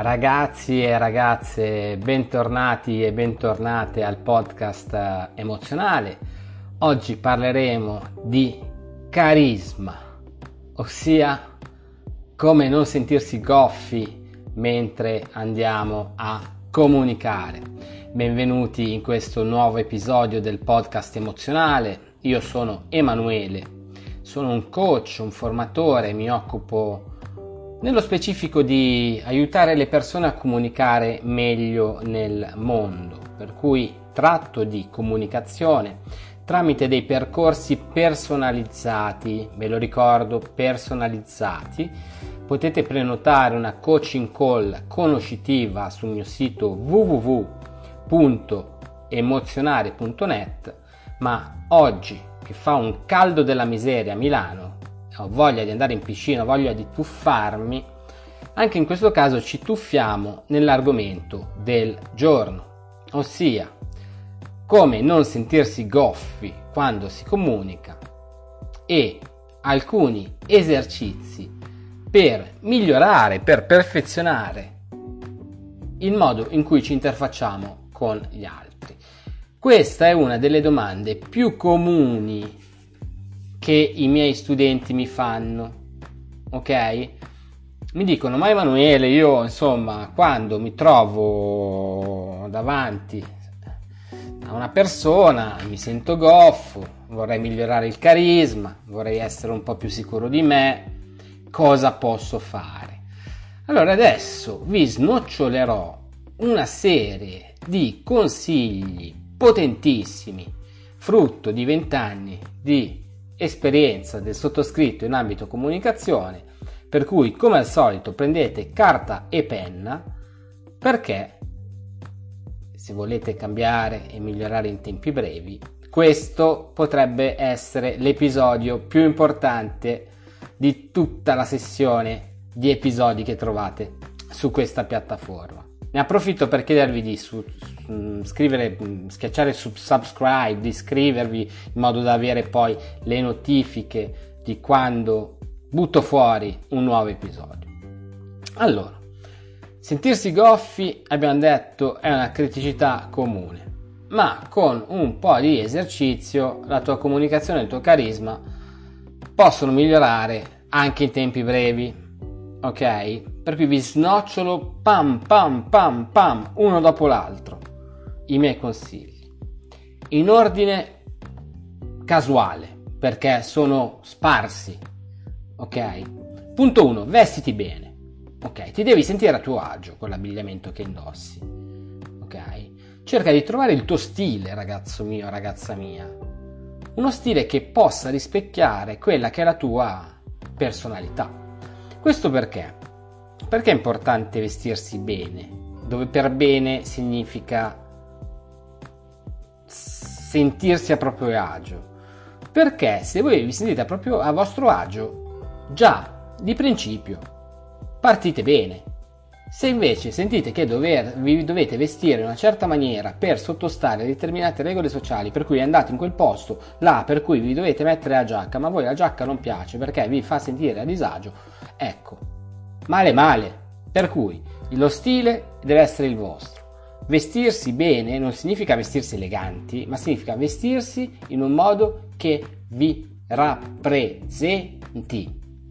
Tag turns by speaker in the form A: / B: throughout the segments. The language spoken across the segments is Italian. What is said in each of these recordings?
A: Ragazzi e ragazze, bentornati e bentornate al podcast eh, emozionale. Oggi parleremo di carisma, ossia come non sentirsi goffi mentre andiamo a comunicare. Benvenuti in questo nuovo episodio del podcast emozionale. Io sono Emanuele, sono un coach, un formatore, mi occupo nello specifico di aiutare le persone a comunicare meglio nel mondo, per cui tratto di comunicazione tramite dei percorsi personalizzati, ve lo ricordo, personalizzati. Potete prenotare una coaching call conoscitiva sul mio sito www.emozionare.net, ma oggi che fa un caldo della miseria a Milano ho voglia di andare in piscina, ho voglia di tuffarmi, anche in questo caso ci tuffiamo nell'argomento del giorno, ossia come non sentirsi goffi quando si comunica e alcuni esercizi per migliorare, per perfezionare il modo in cui ci interfacciamo con gli altri. Questa è una delle domande più comuni che i miei studenti mi fanno, ok? Mi dicono, ma Emanuele, io insomma, quando mi trovo davanti a una persona, mi sento goffo, vorrei migliorare il carisma, vorrei essere un po' più sicuro di me, cosa posso fare? Allora adesso vi snocciolerò una serie di consigli potentissimi, frutto di vent'anni di esperienza del sottoscritto in ambito comunicazione, per cui come al solito prendete carta e penna perché se volete cambiare e migliorare in tempi brevi, questo potrebbe essere l'episodio più importante di tutta la sessione di episodi che trovate su questa piattaforma. Ne approfitto per chiedervi di su, su, scrivere, schiacciare su subscribe, di iscrivervi in modo da avere poi le notifiche di quando butto fuori un nuovo episodio. Allora, sentirsi goffi, abbiamo detto, è una criticità comune, ma con un po' di esercizio la tua comunicazione e il tuo carisma possono migliorare anche in tempi brevi ok? Per cui vi snocciolo pam pam pam pam uno dopo l'altro i miei consigli in ordine casuale perché sono sparsi, ok? Punto 1, vestiti bene. Ok, ti devi sentire a tuo agio con l'abbigliamento che indossi. Ok? Cerca di trovare il tuo stile, ragazzo mio, ragazza mia. Uno stile che possa rispecchiare quella che è la tua personalità. Questo perché? Perché è importante vestirsi bene, dove per bene significa sentirsi a proprio agio. Perché se voi vi sentite proprio a vostro agio, già di principio partite bene. Se invece sentite che dover, vi dovete vestire in una certa maniera per sottostare a determinate regole sociali, per cui andate in quel posto là, per cui vi dovete mettere la giacca, ma voi la giacca non piace perché vi fa sentire a disagio, ecco, male male. Per cui lo stile deve essere il vostro. Vestirsi bene non significa vestirsi eleganti, ma significa vestirsi in un modo che vi rappresenti.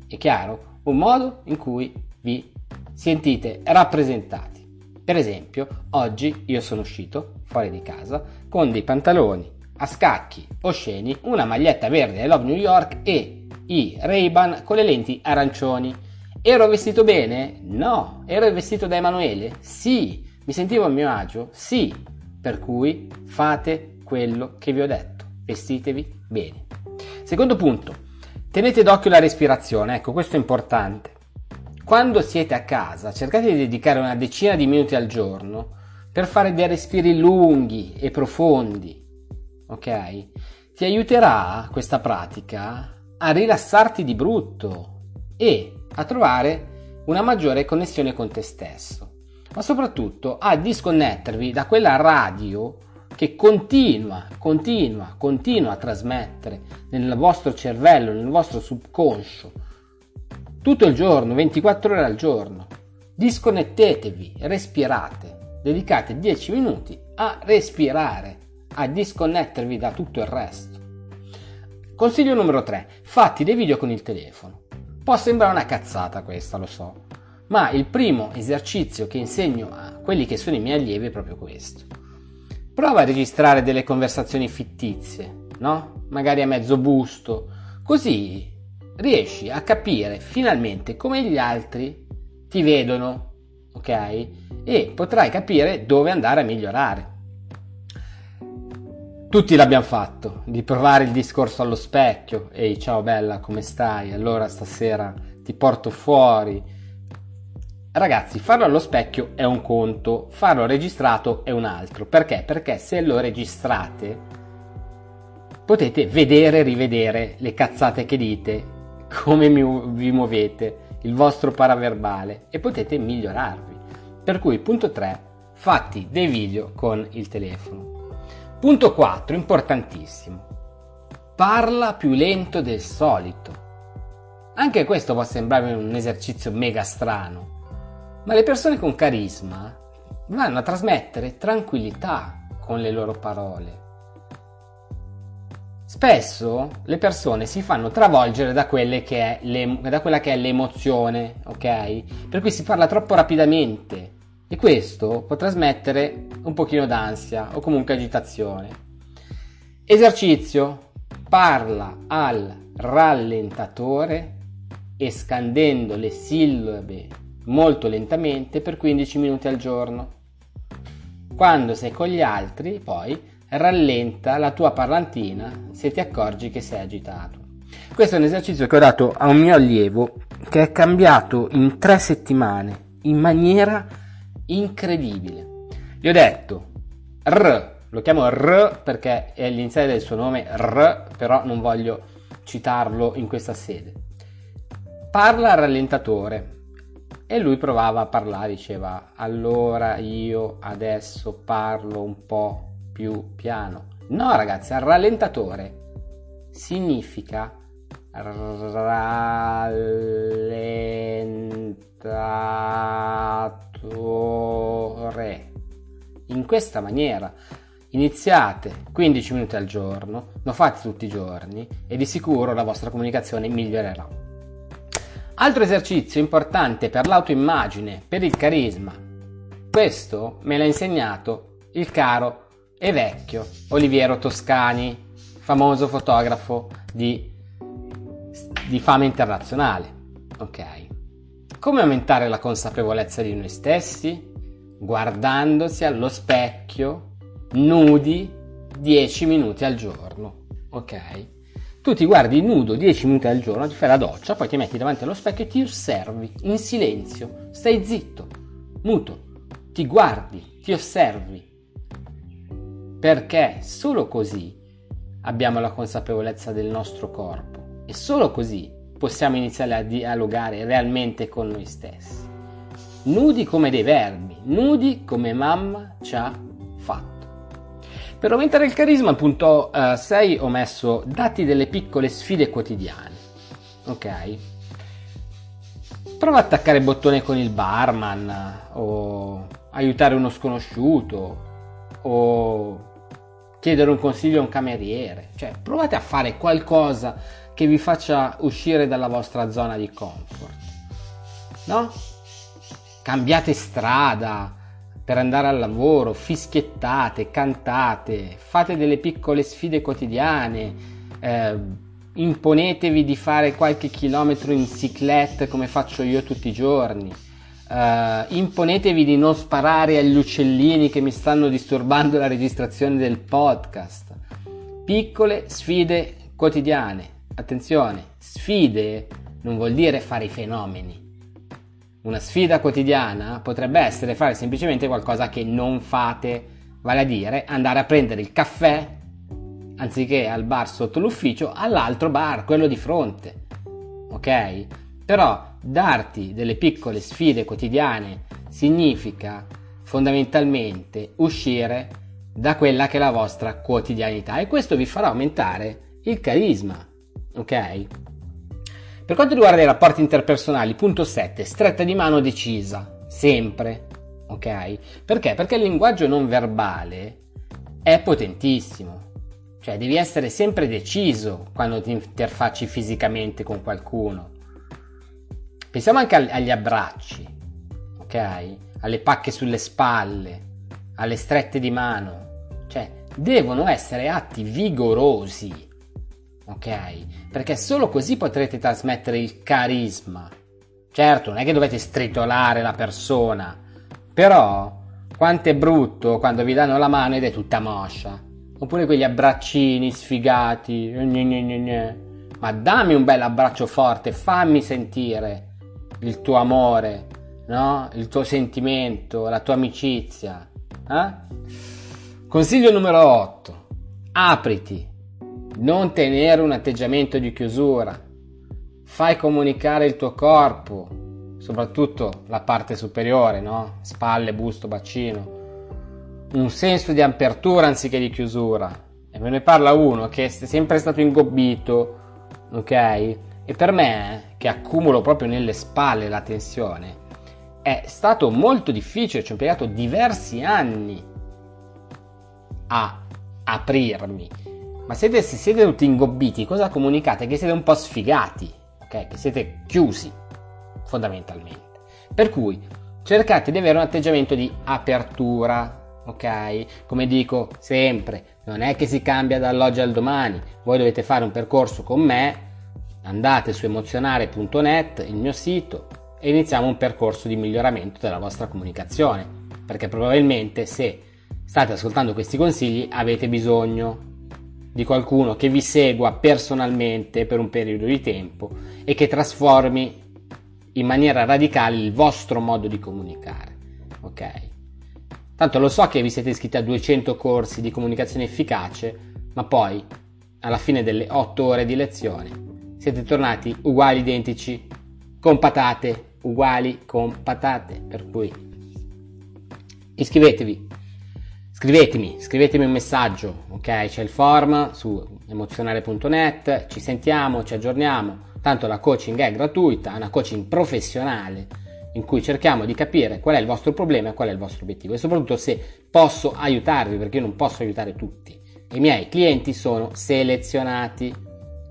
A: È chiaro? Un modo in cui vi sentite rappresentati. Per esempio, oggi io sono uscito fuori di casa con dei pantaloni a scacchi osceni, una maglietta verde I Love New York e i Ray-Ban con le lenti arancioni. Ero vestito bene? No. Ero vestito da Emanuele? Sì. Mi sentivo a mio agio? Sì. Per cui fate quello che vi ho detto. Vestitevi bene. Secondo punto, tenete d'occhio la respirazione. Ecco, questo è importante. Quando siete a casa, cercate di dedicare una decina di minuti al giorno per fare dei respiri lunghi e profondi. Ok? Ti aiuterà questa pratica a rilassarti di brutto e a trovare una maggiore connessione con te stesso, ma soprattutto a disconnettervi da quella radio che continua, continua, continua a trasmettere nel vostro cervello, nel vostro subconscio tutto il giorno, 24 ore al giorno. Disconnettetevi, respirate, dedicate 10 minuti a respirare, a disconnettervi da tutto il resto. Consiglio numero 3. Fatti dei video con il telefono. Può sembrare una cazzata questa, lo so, ma il primo esercizio che insegno a quelli che sono i miei allievi è proprio questo. Prova a registrare delle conversazioni fittizie, no? Magari a mezzo busto, così riesci a capire finalmente come gli altri ti vedono, ok? E potrai capire dove andare a migliorare. Tutti l'abbiamo fatto, di provare il discorso allo specchio. Ehi, ciao bella, come stai? Allora stasera ti porto fuori. Ragazzi, farlo allo specchio è un conto, farlo registrato è un altro. Perché? Perché se lo registrate potete vedere e rivedere le cazzate che dite, come vi muovete, il vostro paraverbale e potete migliorarvi. Per cui, punto 3, fatti dei video con il telefono. Punto 4, importantissimo. Parla più lento del solito. Anche questo può sembrare un esercizio mega strano, ma le persone con carisma vanno a trasmettere tranquillità con le loro parole. Spesso le persone si fanno travolgere da, che da quella che è l'emozione, ok? Per cui si parla troppo rapidamente e questo può trasmettere un pochino d'ansia o comunque agitazione. Esercizio. Parla al rallentatore e scandendo le sillabe molto lentamente per 15 minuti al giorno. Quando sei con gli altri, poi rallenta la tua parlantina se ti accorgi che sei agitato. Questo è un esercizio che ho dato a un mio allievo che è cambiato in tre settimane in maniera incredibile. Gli ho detto R, lo chiamo R perché è l'iniziale del suo nome R, però non voglio citarlo in questa sede. Parla al rallentatore e lui provava a parlare, diceva allora io adesso parlo un po' più piano. No ragazzi, al rallentatore significa rallentatore attore. In questa maniera iniziate 15 minuti al giorno, lo fate tutti i giorni e di sicuro la vostra comunicazione migliorerà. Altro esercizio importante per l'autoimmagine, per il carisma. Questo me l'ha insegnato il caro e vecchio Oliviero Toscani, famoso fotografo di, di fama internazionale. Ok. Come aumentare la consapevolezza di noi stessi? Guardandosi allo specchio nudi 10 minuti al giorno. Ok? Tu ti guardi nudo 10 minuti al giorno, ti fai la doccia, poi ti metti davanti allo specchio e ti osservi in silenzio. Stai zitto, muto, ti guardi, ti osservi. Perché solo così abbiamo la consapevolezza del nostro corpo e solo così possiamo iniziare a dialogare realmente con noi stessi. Nudi come dei verbi, nudi come mamma ci ha fatto. Per aumentare il carisma, al punto 6 uh, ho messo dati delle piccole sfide quotidiane. Ok? Prova a attaccare il bottone con il barman o aiutare uno sconosciuto o chiedere un consiglio a un cameriere. Cioè, provate a fare qualcosa che vi faccia uscire dalla vostra zona di comfort. No? Cambiate strada per andare al lavoro, fischiettate, cantate, fate delle piccole sfide quotidiane, eh, imponetevi di fare qualche chilometro in ciclette come faccio io tutti i giorni. Uh, imponetevi di non sparare agli uccellini che mi stanno disturbando la registrazione del podcast. Piccole sfide quotidiane. Attenzione, sfide non vuol dire fare i fenomeni. Una sfida quotidiana potrebbe essere fare semplicemente qualcosa che non fate, vale a dire andare a prendere il caffè anziché al bar sotto l'ufficio, all'altro bar, quello di fronte. Ok? Però darti delle piccole sfide quotidiane significa fondamentalmente uscire da quella che è la vostra quotidianità e questo vi farà aumentare il carisma ok? Per quanto riguarda i rapporti interpersonali, punto 7, stretta di mano decisa. sempre, ok? Perché? Perché il linguaggio non verbale è potentissimo. Cioè, devi essere sempre deciso quando ti interfacci fisicamente con qualcuno. Pensiamo anche agli abbracci, ok? Alle pacche sulle spalle, alle strette di mano. Cioè, devono essere atti vigorosi, ok? Perché solo così potrete trasmettere il carisma. Certo, non è che dovete stritolare la persona, però quanto è brutto quando vi danno la mano ed è tutta moscia. Oppure quegli abbraccini sfigati. Gne gne gne Ma dammi un bel abbraccio forte, fammi sentire il tuo amore, no? Il tuo sentimento, la tua amicizia. Eh? Consiglio numero 8. Apriti. Non tenere un atteggiamento di chiusura. Fai comunicare il tuo corpo, soprattutto la parte superiore, no? Spalle, busto, bacino. Un senso di apertura anziché di chiusura. E me ne parla uno che è sempre stato ingobbito, ok? E per me, che accumulo proprio nelle spalle la tensione, è stato molto difficile, ci ho impiegato diversi anni a aprirmi. Ma se siete tutti ingobbiti, cosa comunicate? Che siete un po' sfigati, ok? Che siete chiusi, fondamentalmente. Per cui cercate di avere un atteggiamento di apertura, ok? Come dico sempre, non è che si cambia dall'oggi al domani, voi dovete fare un percorso con me, andate su emozionare.net, il mio sito, e iniziamo un percorso di miglioramento della vostra comunicazione, perché probabilmente se state ascoltando questi consigli avete bisogno di qualcuno che vi segua personalmente per un periodo di tempo e che trasformi in maniera radicale il vostro modo di comunicare. Ok? Tanto lo so che vi siete iscritti a 200 corsi di comunicazione efficace, ma poi alla fine delle 8 ore di lezione siete tornati uguali identici con patate uguali con patate. Per cui iscrivetevi, scrivetemi, scrivetemi un messaggio, ok? C'è il form su emozionale.net, ci sentiamo, ci aggiorniamo. Tanto la coaching è gratuita, è una coaching professionale in cui cerchiamo di capire qual è il vostro problema e qual è il vostro obiettivo e soprattutto se posso aiutarvi perché io non posso aiutare tutti. I miei clienti sono selezionati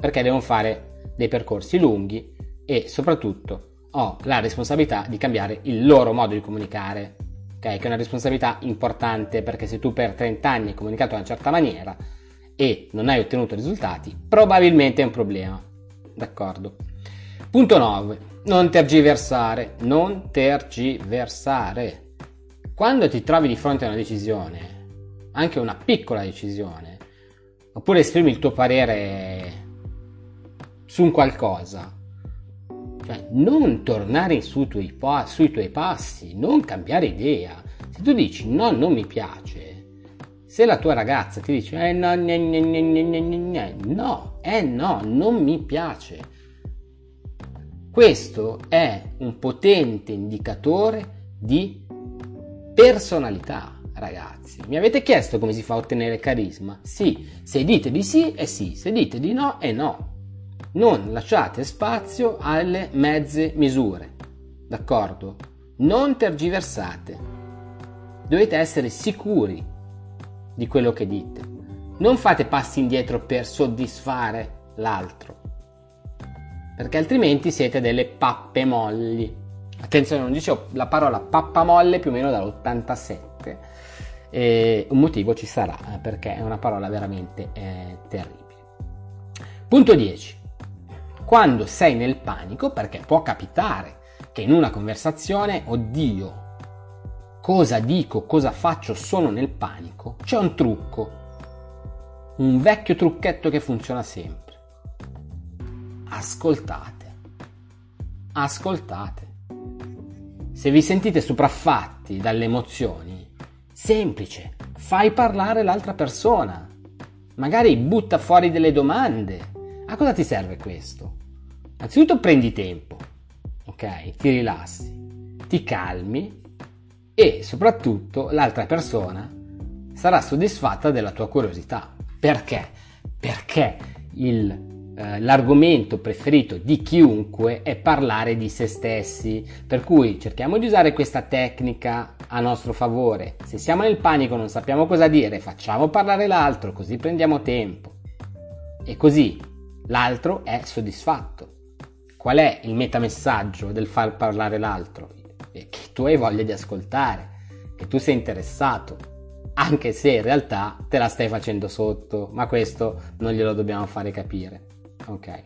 A: perché devono fare dei percorsi lunghi e soprattutto ho la responsabilità di cambiare il loro modo di comunicare? Che è una responsabilità importante perché se tu per 30 anni hai comunicato in una certa maniera e non hai ottenuto risultati, probabilmente è un problema. D'accordo? Punto 9. Non tergiversare, non tergiversare. Quando ti trovi di fronte a una decisione, anche una piccola decisione, oppure esprimi il tuo parere su un qualcosa, cioè, non tornare su tuoi pa- sui tuoi passi, non cambiare idea. Se tu dici no, non mi piace, se la tua ragazza ti dice eh no, ne, ne, ne, no, eh no, non mi piace. Questo è un potente indicatore di personalità, ragazzi. Mi avete chiesto come si fa a ottenere carisma? Sì, se dite di sì è sì, se dite di no è no non lasciate spazio alle mezze misure, d'accordo? Non tergiversate. Dovete essere sicuri di quello che dite. Non fate passi indietro per soddisfare l'altro, perché altrimenti siete delle pappe molli. Attenzione, non dicevo la parola pappa molle più o meno dall'87. E un motivo ci sarà, eh, perché è una parola veramente eh, terribile. Punto 10 quando sei nel panico, perché può capitare che in una conversazione, oddio, cosa dico, cosa faccio, sono nel panico, c'è un trucco, un vecchio trucchetto che funziona sempre. Ascoltate, ascoltate. Se vi sentite sopraffatti dalle emozioni, semplice, fai parlare l'altra persona. Magari butta fuori delle domande. A cosa ti serve questo? Anzitutto prendi tempo, ok? Ti rilassi, ti calmi e soprattutto l'altra persona sarà soddisfatta della tua curiosità. Perché? Perché il eh, l'argomento preferito di chiunque è parlare di se stessi, per cui cerchiamo di usare questa tecnica a nostro favore. Se siamo nel panico, non sappiamo cosa dire, facciamo parlare l'altro, così prendiamo tempo. E così l'altro è soddisfatto. Qual è il metamessaggio del far parlare l'altro? Che tu hai voglia di ascoltare, che tu sei interessato, anche se in realtà te la stai facendo sotto, ma questo non glielo dobbiamo fare capire. Ok.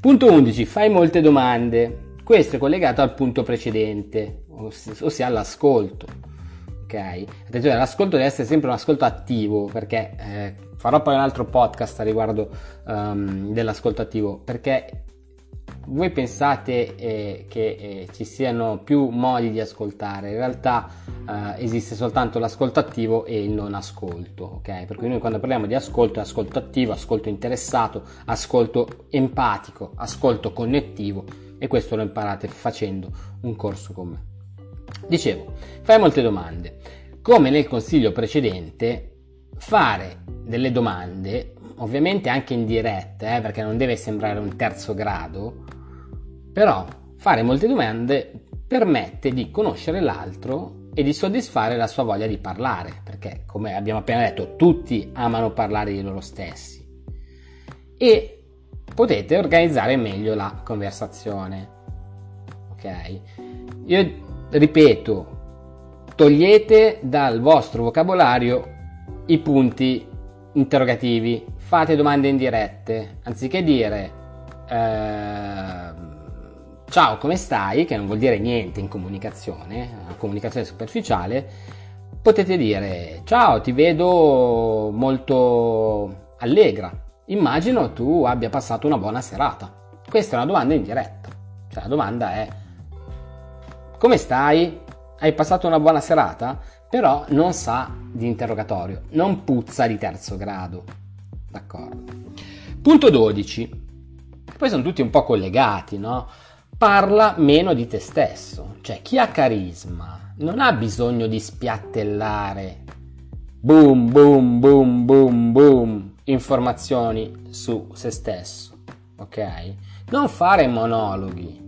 A: Punto 11. Fai molte domande. Questo è collegato al punto precedente, ossia all'ascolto. Ok? Attenzione, l'ascolto deve essere sempre un ascolto attivo, perché eh, farò poi un altro podcast a riguardo um, dell'ascolto attivo, perché voi pensate eh, che eh, ci siano più modi di ascoltare, in realtà eh, esiste soltanto l'ascolto attivo e il non ascolto, ok? Per cui noi quando parliamo di ascolto è ascolto attivo, ascolto interessato, ascolto empatico, ascolto connettivo e questo lo imparate facendo un corso con me. Dicevo, fai molte domande. Come nel consiglio precedente, fare delle domande, ovviamente anche in diretta, eh, perché non deve sembrare un terzo grado, però fare molte domande permette di conoscere l'altro e di soddisfare la sua voglia di parlare, perché come abbiamo appena detto tutti amano parlare di loro stessi. E potete organizzare meglio la conversazione. Ok? Io ripeto, togliete dal vostro vocabolario i punti interrogativi, fate domande indirette, anziché dire eh, ciao come stai, che non vuol dire niente in comunicazione, una comunicazione superficiale, potete dire ciao ti vedo molto allegra, immagino tu abbia passato una buona serata. Questa è una domanda in diretta, cioè la domanda è come stai? Hai passato una buona serata? Però non sa di interrogatorio, non puzza di terzo grado. D'accordo. Punto 12. Poi sono tutti un po' collegati, no? parla meno di te stesso. Cioè, chi ha carisma non ha bisogno di spiattellare boom, boom, boom, boom, boom, informazioni su se stesso. Ok? Non fare monologhi.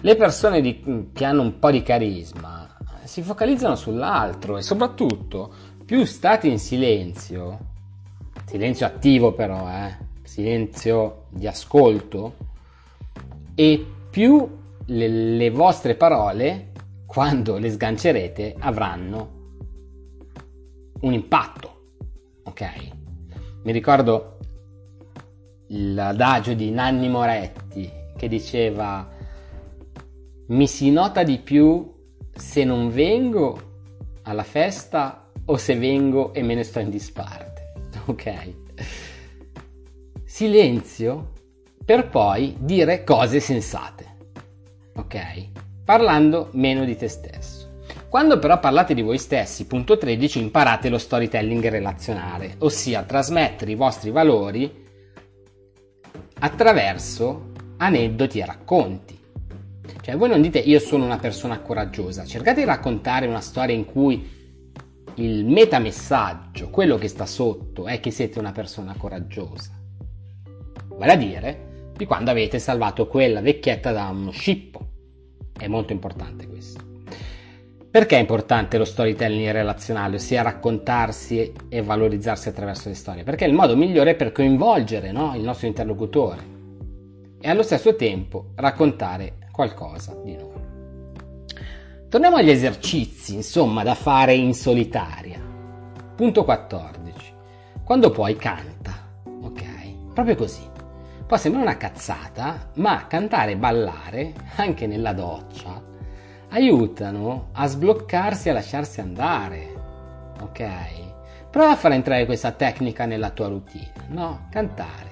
A: Le persone di, che hanno un po' di carisma si focalizzano sull'altro e soprattutto più state in silenzio, silenzio attivo però, eh, silenzio di ascolto, e più le, le vostre parole, quando le sgancerete, avranno un impatto. Ok? Mi ricordo l'adagio di Nanni Moretti che diceva mi si nota di più se non vengo alla festa o se vengo e me ne sto in disparte. Ok? Silenzio per poi dire cose sensate. Ok? Parlando meno di te stesso. Quando però parlate di voi stessi, punto 13, imparate lo storytelling relazionale, ossia trasmettere i vostri valori attraverso aneddoti e racconti. Cioè voi non dite io sono una persona coraggiosa, cercate di raccontare una storia in cui il metamessaggio, quello che sta sotto, è che siete una persona coraggiosa. Vale a dire, di quando avete salvato quella vecchietta da uno scippo. È molto importante questo. Perché è importante lo storytelling relazionale, ossia raccontarsi e valorizzarsi attraverso le storie? Perché è il modo migliore per coinvolgere no, il nostro interlocutore e allo stesso tempo raccontare qualcosa di noi. Torniamo agli esercizi, insomma, da fare in solitaria. Punto 14. Quando puoi canta, ok? Proprio così. Può sembrare una cazzata, ma cantare e ballare, anche nella doccia, aiutano a sbloccarsi e a lasciarsi andare. Ok? Prova a far entrare questa tecnica nella tua routine, no? Cantare,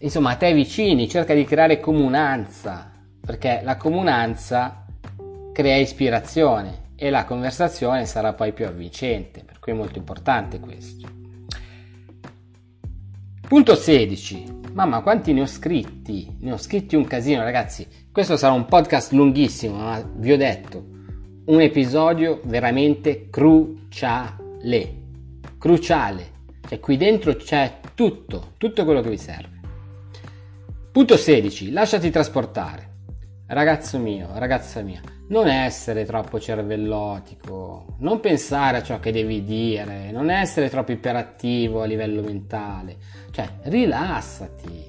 A: insomma, a te vicini, cerca di creare comunanza, perché la comunanza crea ispirazione e la conversazione sarà poi più avvincente, per cui è molto importante questo. Punto 16. Mamma, quanti ne ho scritti? Ne ho scritti un casino, ragazzi. Questo sarà un podcast lunghissimo, ma vi ho detto, un episodio veramente cruciale. Cruciale. Cioè, qui dentro c'è tutto, tutto quello che vi serve. Punto 16. Lasciati trasportare. Ragazzo mio, ragazza mia, non essere troppo cervellotico, non pensare a ciò che devi dire, non essere troppo iperattivo a livello mentale, cioè rilassati.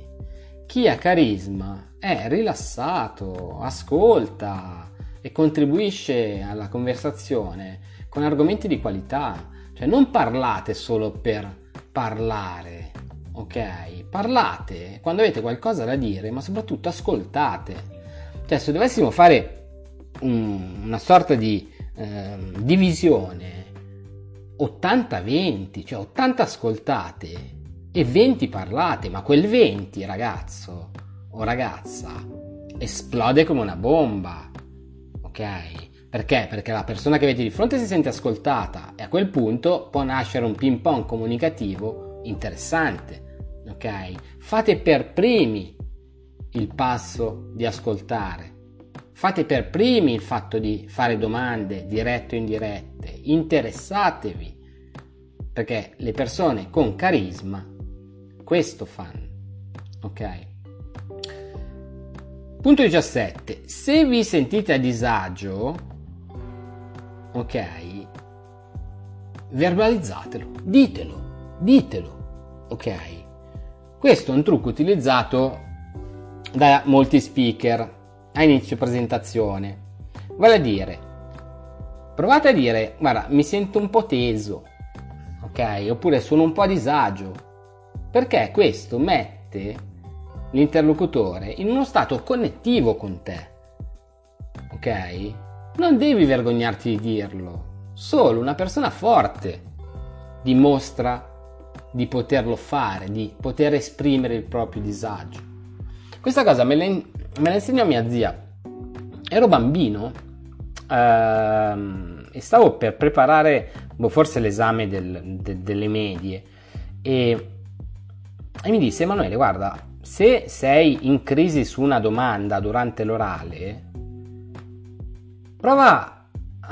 A: Chi ha carisma è rilassato, ascolta e contribuisce alla conversazione con argomenti di qualità, cioè non parlate solo per parlare, ok? Parlate quando avete qualcosa da dire, ma soprattutto ascoltate cioè, se dovessimo fare un, una sorta di eh, divisione 80-20, cioè 80 ascoltate e 20 parlate, ma quel 20 ragazzo o ragazza esplode come una bomba, ok? Perché? Perché la persona che avete di fronte si sente ascoltata e a quel punto può nascere un ping pong comunicativo interessante, ok? Fate per primi il passo di ascoltare. Fate per primi il fatto di fare domande dirette o indirette, interessatevi, perché le persone con carisma questo fanno. Ok? Punto 17. Se vi sentite a disagio, ok, verbalizzatelo, ditelo, ditelo, ok? Questo è un trucco utilizzato da molti speaker a inizio presentazione. Vale a dire, provate a dire, guarda, mi sento un po' teso, ok? Oppure sono un po' a disagio, perché questo mette l'interlocutore in uno stato connettivo con te, ok? Non devi vergognarti di dirlo, solo una persona forte dimostra di poterlo fare, di poter esprimere il proprio disagio. Questa cosa me la, me la insegnò mia zia. Ero bambino ehm, e stavo per preparare boh, forse l'esame del, de, delle medie e, e mi disse Emanuele guarda se sei in crisi su una domanda durante l'orale prova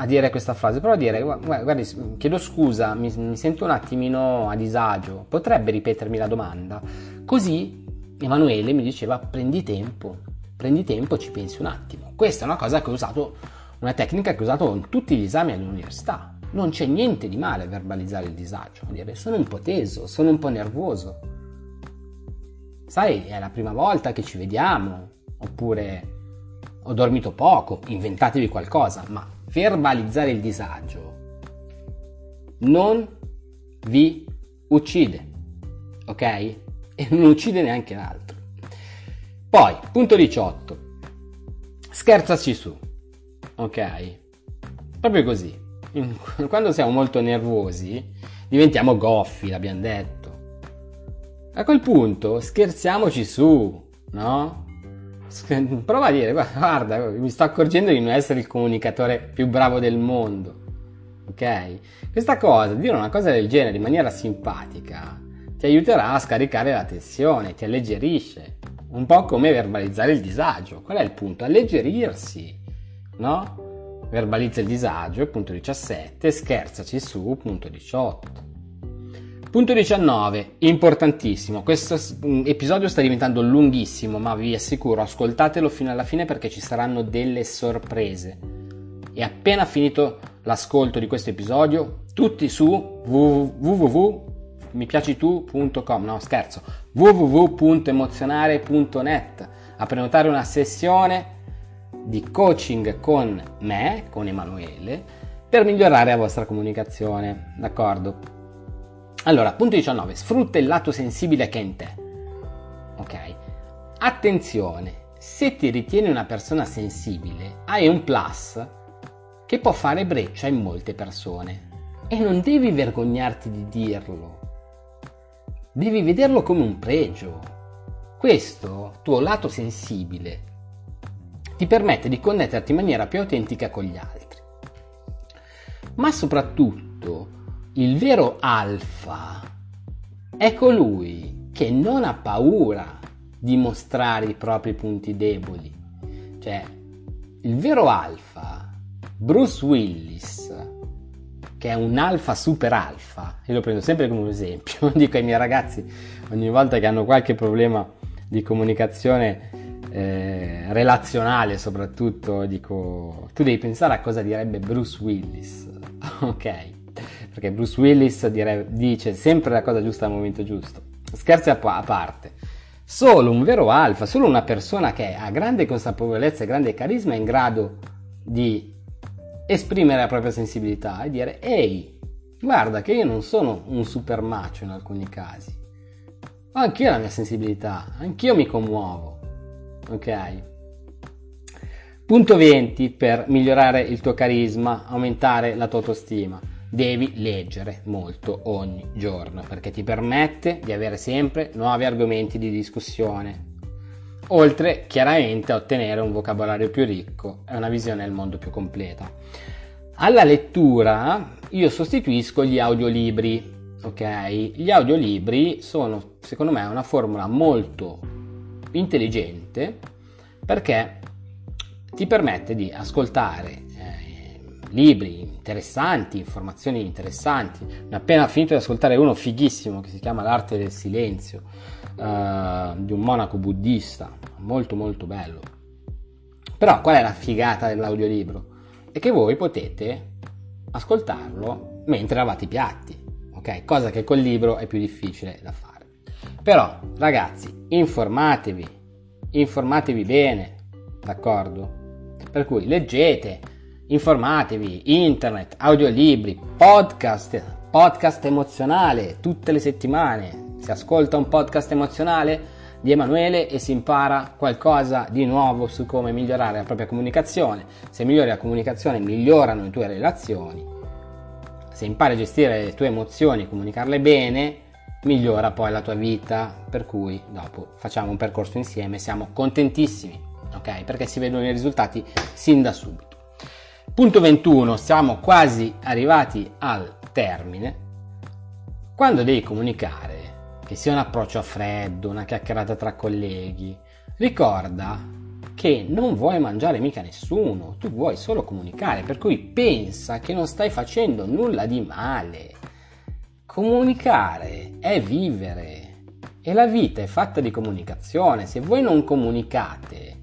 A: a dire questa frase, prova a dire, guardi, chiedo scusa, mi, mi, sento un attimino a disagio, potrebbe ripetermi la domanda? Così Emanuele mi diceva prendi tempo, prendi tempo, ci pensi un attimo. Questa è una cosa che ho usato, una tecnica che ho usato in tutti gli esami all'università. Non c'è niente di male a verbalizzare il disagio, a dire sono un po' teso, sono un po' nervoso. Sai, è la prima volta che ci vediamo, oppure ho dormito poco, inventatevi qualcosa, ma verbalizzare il disagio non vi uccide, ok? e non uccide neanche l'altro. Poi, punto 18. Scherzaci su. Ok? Proprio così. Quando siamo molto nervosi, diventiamo goffi, l'abbiamo detto. A quel punto scherziamoci su, no? Prova a dire, guarda, mi sto accorgendo di non essere il comunicatore più bravo del mondo. Ok? Questa cosa, dire una cosa del genere in maniera simpatica, ti aiuterà a scaricare la tensione, ti alleggerisce. Un po' come verbalizzare il disagio. Qual è il punto? Alleggerirsi, no? Verbalizza il disagio, punto 17, scherzaci su, punto 18. Punto 19, importantissimo, questo episodio sta diventando lunghissimo, ma vi assicuro, ascoltatelo fino alla fine perché ci saranno delle sorprese. E appena finito l'ascolto di questo episodio, tutti su www mipiacitu.com, no scherzo, www.emozionare.net a prenotare una sessione di coaching con me, con Emanuele, per migliorare la vostra comunicazione, d'accordo? Allora, punto 19, sfrutta il lato sensibile che è in te. Ok? Attenzione, se ti ritieni una persona sensibile, hai un plus che può fare breccia in molte persone e non devi vergognarti di dirlo devi vederlo come un pregio. Questo tuo lato sensibile ti permette di connetterti in maniera più autentica con gli altri. Ma soprattutto il vero alfa è colui che non ha paura di mostrare i propri punti deboli. Cioè, il vero alfa, Bruce Willis, che è un alfa super alfa, io lo prendo sempre come un esempio, dico ai miei ragazzi ogni volta che hanno qualche problema di comunicazione eh, relazionale soprattutto, dico tu devi pensare a cosa direbbe Bruce Willis, ok? Perché Bruce Willis dire, dice sempre la cosa giusta al momento giusto. Scherzi a, a parte. Solo un vero alfa, solo una persona che ha grande consapevolezza e grande carisma è in grado di esprimere la propria sensibilità e dire ehi, guarda che io non sono un super macio in alcuni casi. Ho anch'io la mia sensibilità, anch'io mi commuovo. Ok? Punto 20 per migliorare il tuo carisma, aumentare la tua autostima. Devi leggere molto ogni giorno perché ti permette di avere sempre nuovi argomenti di discussione. Oltre chiaramente a ottenere un vocabolario più ricco e una visione del mondo più completa. Alla lettura io sostituisco gli audiolibri ok? Gli audiolibri sono, secondo me, una formula molto intelligente perché ti permette di ascoltare libri interessanti, informazioni interessanti. Ho appena finito di ascoltare uno fighissimo che si chiama L'arte del silenzio eh, di un monaco buddista, molto molto bello. Però qual è la figata dell'audiolibro? È che voi potete ascoltarlo mentre lavate i piatti ok? Cosa che col libro è più difficile da fare. Però, ragazzi, informatevi, informatevi bene, d'accordo? Per cui leggete, informatevi, internet, audiolibri, podcast, podcast emozionale, tutte le settimane. Si ascolta un podcast emozionale di Emanuele e si impara qualcosa di nuovo su come migliorare la propria comunicazione. Se migliori la comunicazione, migliorano le tue relazioni se impari a gestire le tue emozioni, comunicarle bene, migliora poi la tua vita, per cui dopo facciamo un percorso insieme, siamo contentissimi, ok? Perché si vedono i risultati sin da subito. Punto 21, siamo quasi arrivati al termine. Quando devi comunicare, che sia un approccio a freddo, una chiacchierata tra colleghi, ricorda che non vuoi mangiare mica nessuno, tu vuoi solo comunicare, per cui pensa che non stai facendo nulla di male. Comunicare è vivere e la vita è fatta di comunicazione. Se voi non comunicate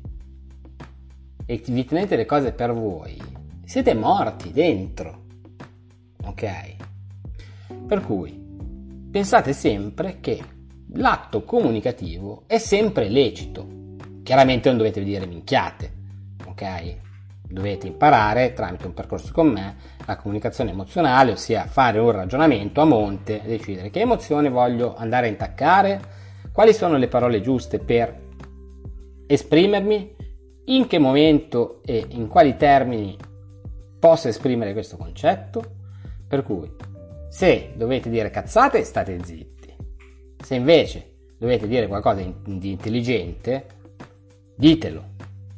A: e vi tenete le cose per voi, siete morti dentro. Ok? Per cui pensate sempre che l'atto comunicativo è sempre lecito Chiaramente non dovete dire minchiate, ok? Dovete imparare tramite un percorso con me la comunicazione emozionale, ossia fare un ragionamento a monte e decidere che emozione voglio andare a intaccare, quali sono le parole giuste per esprimermi, in che momento e in quali termini posso esprimere questo concetto. Per cui, se dovete dire cazzate, state zitti. Se invece dovete dire qualcosa di intelligente, Ditelo,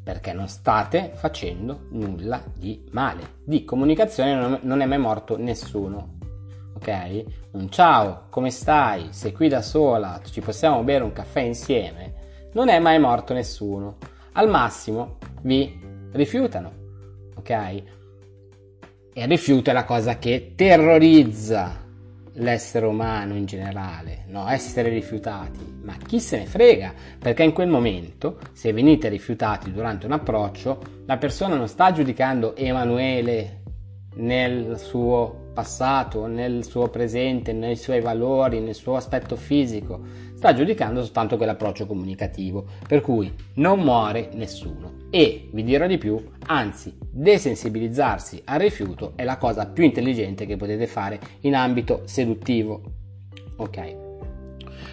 A: perché non state facendo nulla di male. Di comunicazione non è mai morto nessuno. Ok? Un ciao, come stai? Sei qui da sola, ci possiamo bere un caffè insieme? Non è mai morto nessuno. Al massimo vi rifiutano. Ok? E il rifiuto è la cosa che terrorizza l'essere umano in generale, no? essere rifiutati, ma chi se ne frega, perché in quel momento, se venite rifiutati durante un approccio, la persona non sta giudicando Emanuele nel suo passato, nel suo presente, nei suoi valori, nel suo aspetto fisico, sta giudicando soltanto quell'approccio comunicativo, per cui non muore nessuno. E vi dirò di più, anzi, desensibilizzarsi al rifiuto è la cosa più intelligente che potete fare in ambito seduttivo. Ok.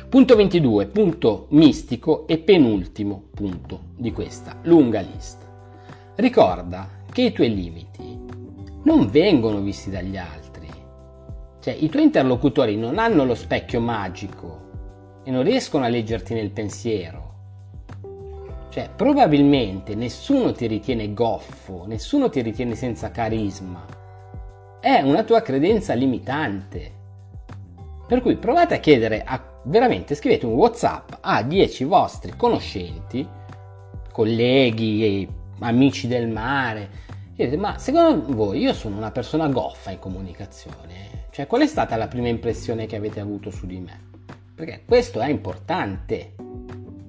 A: Punto 22, punto mistico e penultimo punto di questa lunga lista. Ricorda che i tuoi limiti non vengono visti dagli altri. Cioè, i tuoi interlocutori non hanno lo specchio magico e non riescono a leggerti nel pensiero. Cioè, probabilmente nessuno ti ritiene goffo, nessuno ti ritiene senza carisma. È una tua credenza limitante. Per cui provate a chiedere, a, veramente scrivete un WhatsApp a 10 vostri conoscenti, colleghi, amici del mare, chiedete, ma secondo voi io sono una persona goffa in comunicazione? Cioè, qual è stata la prima impressione che avete avuto su di me? Perché questo è importante,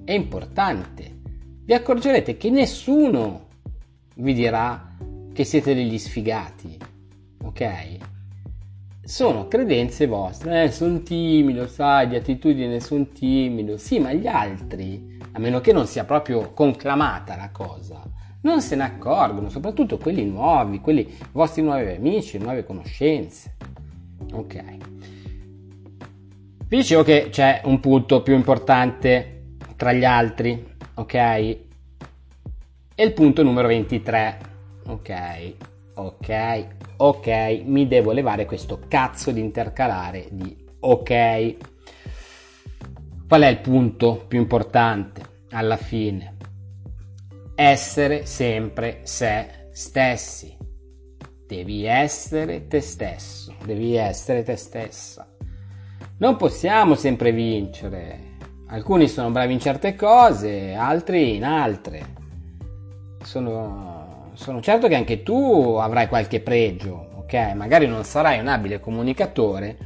A: è importante. Vi accorgerete che nessuno vi dirà che siete degli sfigati, ok? sono credenze vostre, eh, sono timido, sai, di attitudine sono timido, sì, ma gli altri, a meno che non sia proprio conclamata la cosa, non se ne accorgono, soprattutto quelli nuovi, quelli vostri nuovi amici, nuove conoscenze. Ok. Vi dicevo che c'è un punto più importante tra gli altri, ok? E il punto numero 23, ok? Ok, ok, mi devo levare questo cazzo di intercalare di ok. Qual è il punto più importante alla fine? Essere sempre se stessi. Devi essere te stesso, devi essere te stessa. Non possiamo sempre vincere. Alcuni sono bravi in certe cose, altri in altre. Sono sono certo che anche tu avrai qualche pregio, ok? Magari non sarai un abile comunicatore,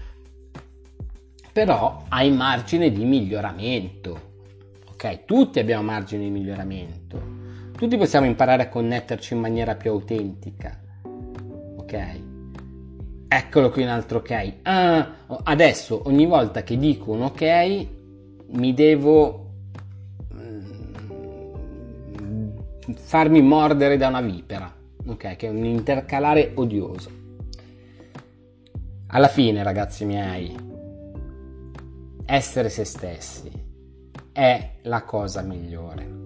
A: però hai margine di miglioramento, ok? Tutti abbiamo margine di miglioramento. Tutti possiamo imparare a connetterci in maniera più autentica, ok? Eccolo qui un altro ok. Ah, adesso ogni volta che dico un ok mi devo farmi mordere da una vipera, ok? Che è un intercalare odioso. Alla fine, ragazzi miei, essere se stessi è la cosa migliore.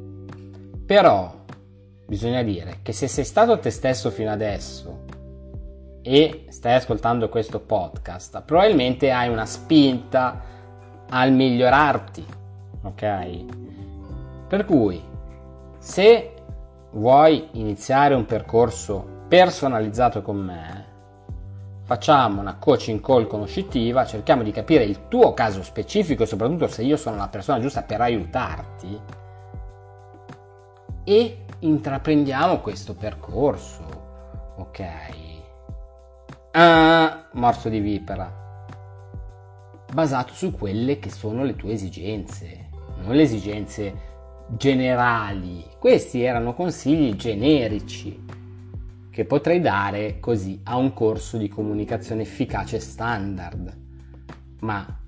A: Però bisogna dire che se sei stato te stesso fino adesso e stai ascoltando questo podcast, probabilmente hai una spinta al migliorarti, ok? Per cui se vuoi iniziare un percorso personalizzato con me, facciamo una coaching call conoscitiva, cerchiamo di capire il tuo caso specifico e soprattutto se io sono la persona giusta per aiutarti e intraprendiamo questo percorso, ok? Ah, morso di vipera, basato su quelle che sono le tue esigenze, non le esigenze generali. Questi erano consigli generici che potrei dare così a un corso di comunicazione efficace standard. Ma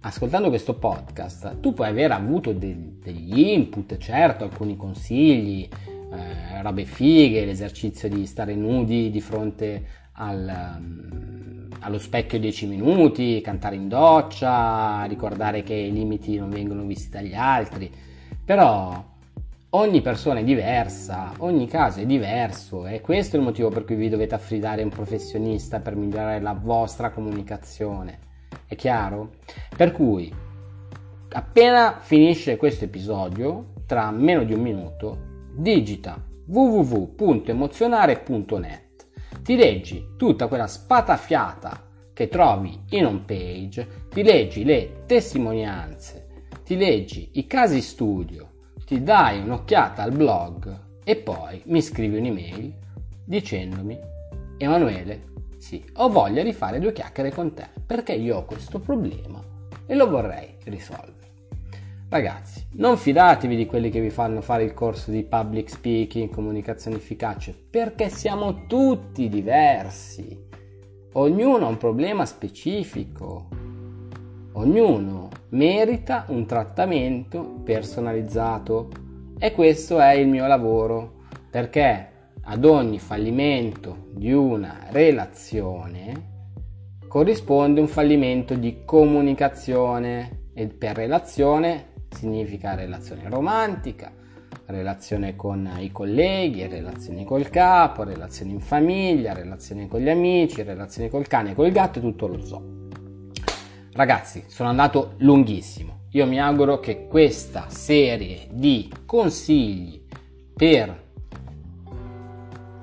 A: ascoltando questo podcast tu puoi aver avuto de- degli input, certo, alcuni consigli, eh, robe fighe, l'esercizio di stare nudi di fronte al, um, allo specchio 10 minuti, cantare in doccia, ricordare che i limiti non vengono visti dagli altri però ogni persona è diversa, ogni caso è diverso e questo è il motivo per cui vi dovete affidare a un professionista per migliorare la vostra comunicazione. È chiaro? Per cui, appena finisce questo episodio, tra meno di un minuto, digita www.emozionare.net. Ti leggi tutta quella spatafiata che trovi in home page, ti leggi le testimonianze ti leggi i casi studio, ti dai un'occhiata al blog e poi mi scrivi un'email dicendomi Emanuele, sì, ho voglia di fare due chiacchiere con te perché io ho questo problema e lo vorrei risolvere. Ragazzi, non fidatevi di quelli che vi fanno fare il corso di public speaking, comunicazione efficace, perché siamo tutti diversi. Ognuno ha un problema specifico. Ognuno merita un trattamento personalizzato e questo è il mio lavoro perché ad ogni fallimento di una relazione corrisponde un fallimento di comunicazione e per relazione significa relazione romantica, relazione con i colleghi, relazioni col capo, relazioni in famiglia, relazioni con gli amici, relazioni col cane, col gatto e tutto lo zoo. Ragazzi, sono andato lunghissimo. Io mi auguro che questa serie di consigli per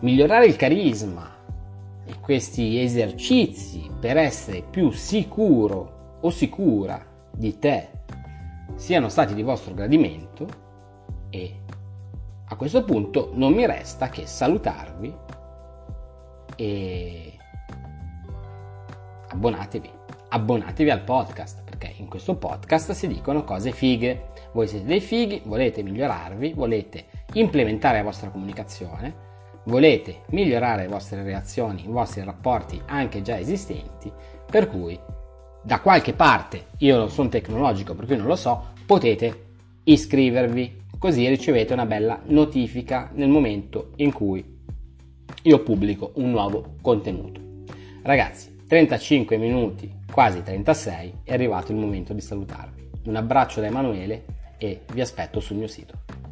A: migliorare il carisma e questi esercizi per essere più sicuro o sicura di te siano stati di vostro gradimento e a questo punto non mi resta che salutarvi e abbonatevi. Abbonatevi al podcast perché in questo podcast si dicono cose fighe. Voi siete dei fighi, volete migliorarvi, volete implementare la vostra comunicazione, volete migliorare le vostre reazioni, i vostri rapporti anche già esistenti, per cui da qualche parte, io non sono tecnologico per cui non lo so, potete iscrivervi, così ricevete una bella notifica nel momento in cui io pubblico un nuovo contenuto. Ragazzi, 35 minuti, quasi 36, è arrivato il momento di salutarvi. Un abbraccio da Emanuele e vi aspetto sul mio sito.